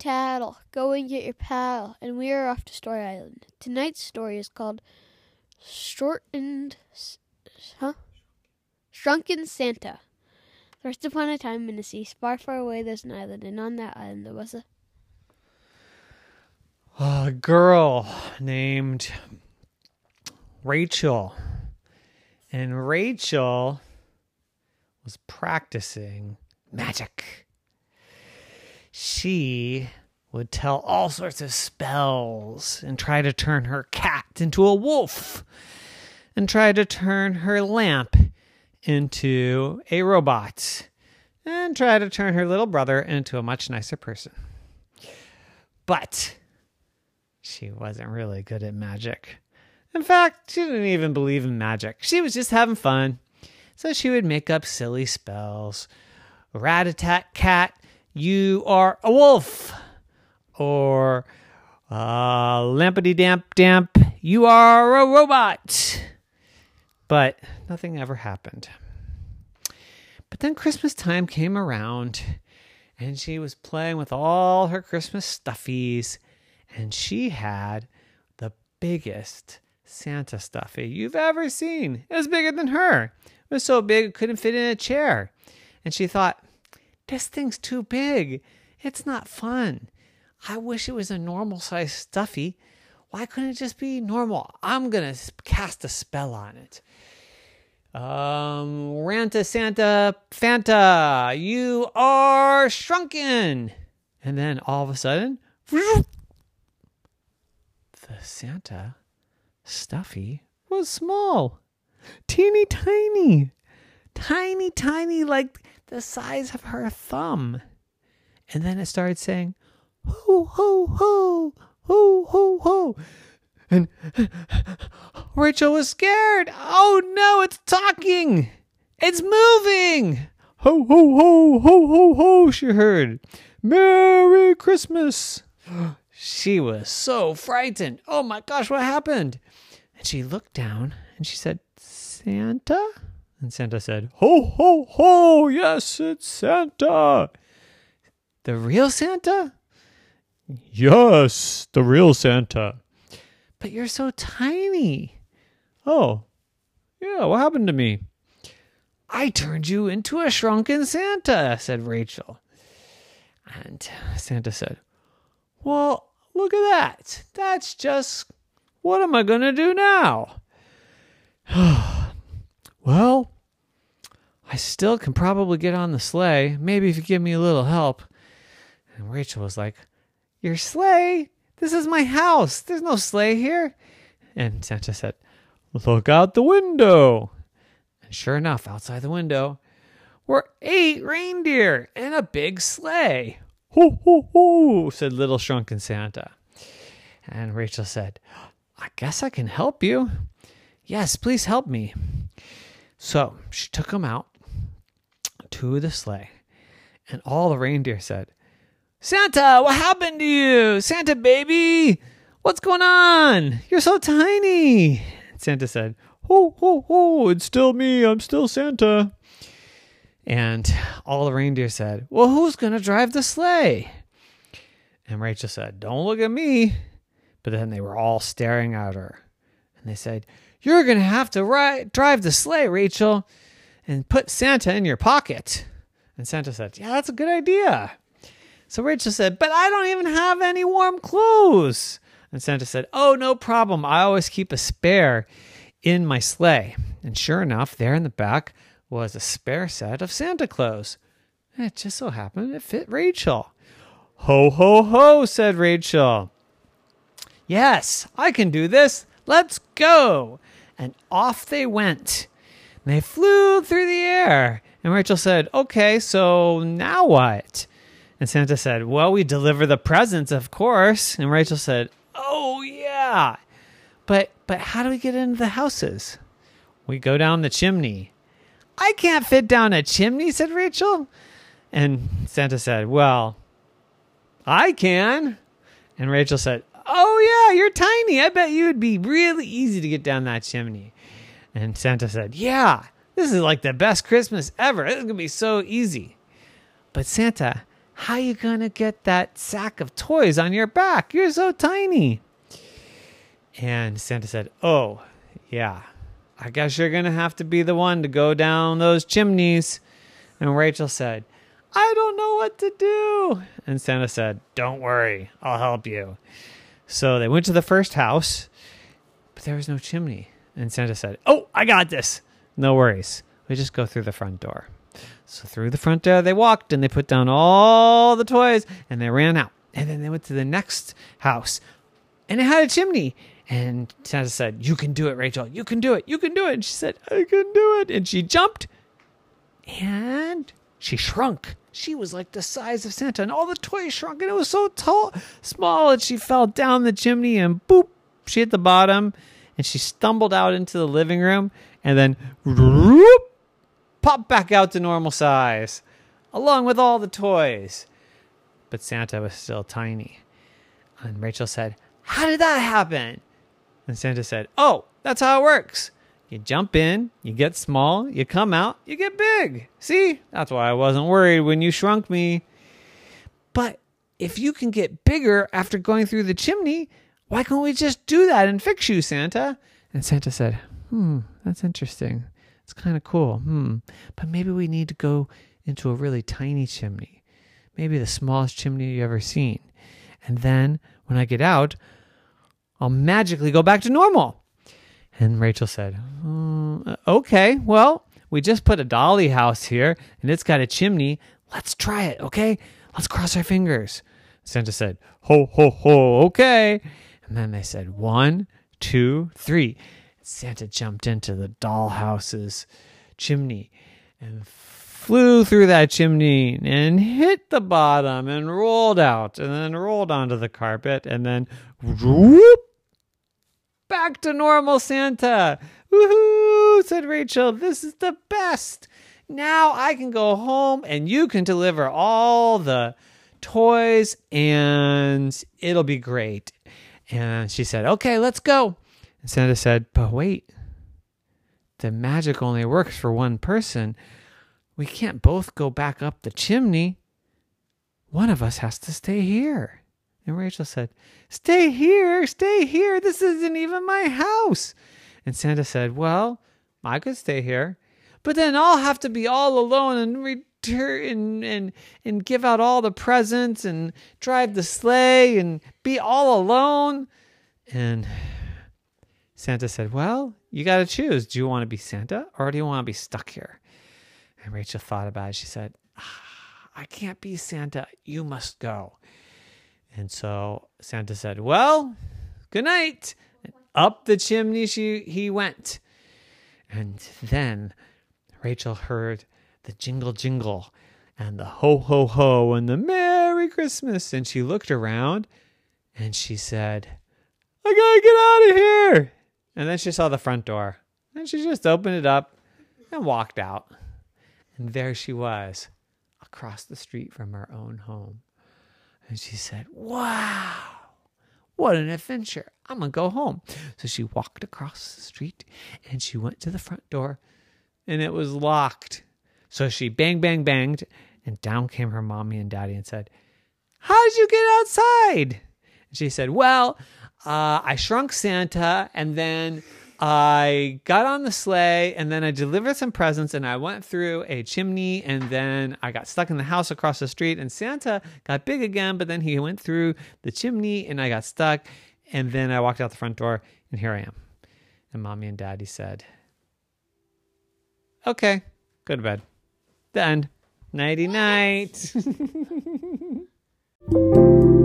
Tattle, go and get your paddle, and we are off to Story Island. Tonight's story is called Shortened, huh? Shrunken Santa. Once upon a time in the sea, far, far away, there's an island, and on that island there was a a girl named Rachel. And Rachel was practicing magic. She would tell all sorts of spells and try to turn her cat into a wolf and try to turn her lamp into a robot and try to turn her little brother into a much nicer person. But she wasn't really good at magic. In fact, she didn't even believe in magic. She was just having fun. So she would make up silly spells. Rat a tat cat, you are a wolf. Or uh, lampity damp damp, you are a robot. But nothing ever happened. But then Christmas time came around and she was playing with all her Christmas stuffies and she had the biggest Santa stuffy you've ever seen. It was bigger than her. It was so big it couldn't fit in a chair. And she thought, this thing's too big. It's not fun. I wish it was a normal size stuffy. Why couldn't it just be normal? I'm going to cast a spell on it. Um, Ranta Santa Fanta, you are shrunken. And then all of a sudden, the Santa stuffy was small, teeny tiny, tiny, tiny, like the size of her thumb. And then it started saying, ho, ho, ho, ho, ho, ho. And Rachel was scared. Oh no, it's talking. It's moving. Ho, ho, ho, ho, ho, ho, she heard. Merry Christmas. She was so frightened. Oh my gosh, what happened? And she looked down and she said, Santa? And Santa said, Ho, ho, ho, yes, it's Santa. The real Santa? Yes, the real Santa. But you're so tiny. Oh, yeah, what happened to me? I turned you into a shrunken Santa, said Rachel. And Santa said, Well, look at that. That's just what am I going to do now? well, I still can probably get on the sleigh. Maybe if you give me a little help. And Rachel was like, Your sleigh? This is my house. There's no sleigh here. And Santa said, Look out the window. And sure enough, outside the window were eight reindeer and a big sleigh. Ho, ho, ho, said little shrunken Santa. And Rachel said, I guess I can help you. Yes, please help me. So she took him out to the sleigh, and all the reindeer said, Santa, what happened to you? Santa, baby, what's going on? You're so tiny. Santa said, Ho, ho, ho, it's still me. I'm still Santa. And all the reindeer said, Well, who's going to drive the sleigh? And Rachel said, Don't look at me. But then they were all staring at her. And they said, You're going to have to ride, drive the sleigh, Rachel, and put Santa in your pocket. And Santa said, Yeah, that's a good idea. So Rachel said, But I don't even have any warm clothes. And Santa said, Oh, no problem. I always keep a spare in my sleigh. And sure enough, there in the back was a spare set of Santa clothes. And it just so happened it fit Rachel. Ho, ho, ho, said Rachel. Yes, I can do this. Let's go. And off they went. And they flew through the air. And Rachel said, Okay, so now what? And Santa said, Well, we deliver the presents, of course. And Rachel said, Oh, yeah. But, but how do we get into the houses? We go down the chimney. I can't fit down a chimney, said Rachel. And Santa said, Well, I can. And Rachel said, Oh, yeah, you're tiny. I bet you would be really easy to get down that chimney. And Santa said, Yeah, this is like the best Christmas ever. This is going to be so easy. But Santa, How you going to get that sack of toys on your back? You're so tiny. And Santa said, Oh, yeah, I guess you're going to have to be the one to go down those chimneys. And Rachel said, I don't know what to do. And Santa said, Don't worry, I'll help you. So they went to the first house, but there was no chimney. And Santa said, Oh, I got this. No worries. We just go through the front door. So through the front door they walked and they put down all the toys and they ran out. And then they went to the next house and it had a chimney. And Santa said, You can do it, Rachel. You can do it. You can do it. And she said, I can do it. And she jumped and she shrunk. She was like the size of Santa, and all the toys shrunk, and it was so tall, small, and she fell down the chimney, and boop, she hit the bottom, and she stumbled out into the living room, and then whoop, popped back out to normal size, along with all the toys. But Santa was still tiny. And Rachel said, How did that happen? And Santa said, Oh, that's how it works. You jump in, you get small, you come out, you get big. See? That's why I wasn't worried when you shrunk me. But if you can get bigger after going through the chimney, why can't we just do that and fix you, Santa? And Santa said, Hmm, that's interesting. It's kind of cool. Hmm. But maybe we need to go into a really tiny chimney. Maybe the smallest chimney you've ever seen. And then when I get out, I'll magically go back to normal. And Rachel said, "Mm, Okay, well, we just put a dolly house here and it's got a chimney. Let's try it, okay? Let's cross our fingers. Santa said, Ho, ho, ho, okay. And then they said, One, two, three. Santa jumped into the dollhouse's chimney and flew through that chimney and hit the bottom and rolled out and then rolled onto the carpet and then whoop back to normal Santa. Woohoo, said Rachel. This is the best. Now I can go home and you can deliver all the toys and it'll be great. And she said, Okay, let's go. And Santa said, But wait, the magic only works for one person. We can't both go back up the chimney. One of us has to stay here. And Rachel said, Stay here, stay here. This isn't even my house. And Santa said, Well, I could stay here, but then I'll have to be all alone and return and, and, and give out all the presents and drive the sleigh and be all alone. And Santa said, Well, you got to choose. Do you want to be Santa or do you want to be stuck here? And Rachel thought about it. She said, ah, I can't be Santa. You must go. And so Santa said, Well, good night. And up the chimney she, he went. And then Rachel heard the jingle jingle and the ho ho ho and the Merry Christmas. And she looked around and she said, I gotta get out of here. And then she saw the front door and she just opened it up and walked out. And there she was across the street from her own home. And she said, Wow, what an adventure. I'm going to go home. So she walked across the street and she went to the front door and it was locked. So she bang, bang, banged and down came her mommy and daddy and said, How did you get outside? And she said, Well, uh, I shrunk Santa and then I got on the sleigh and then I delivered some presents and I went through a chimney and then I got stuck in the house across the street and Santa got big again, but then he went through the chimney and I got stuck and then I walked out the front door and here I am. And mommy and daddy said, Okay, go to bed. End. Nighty night.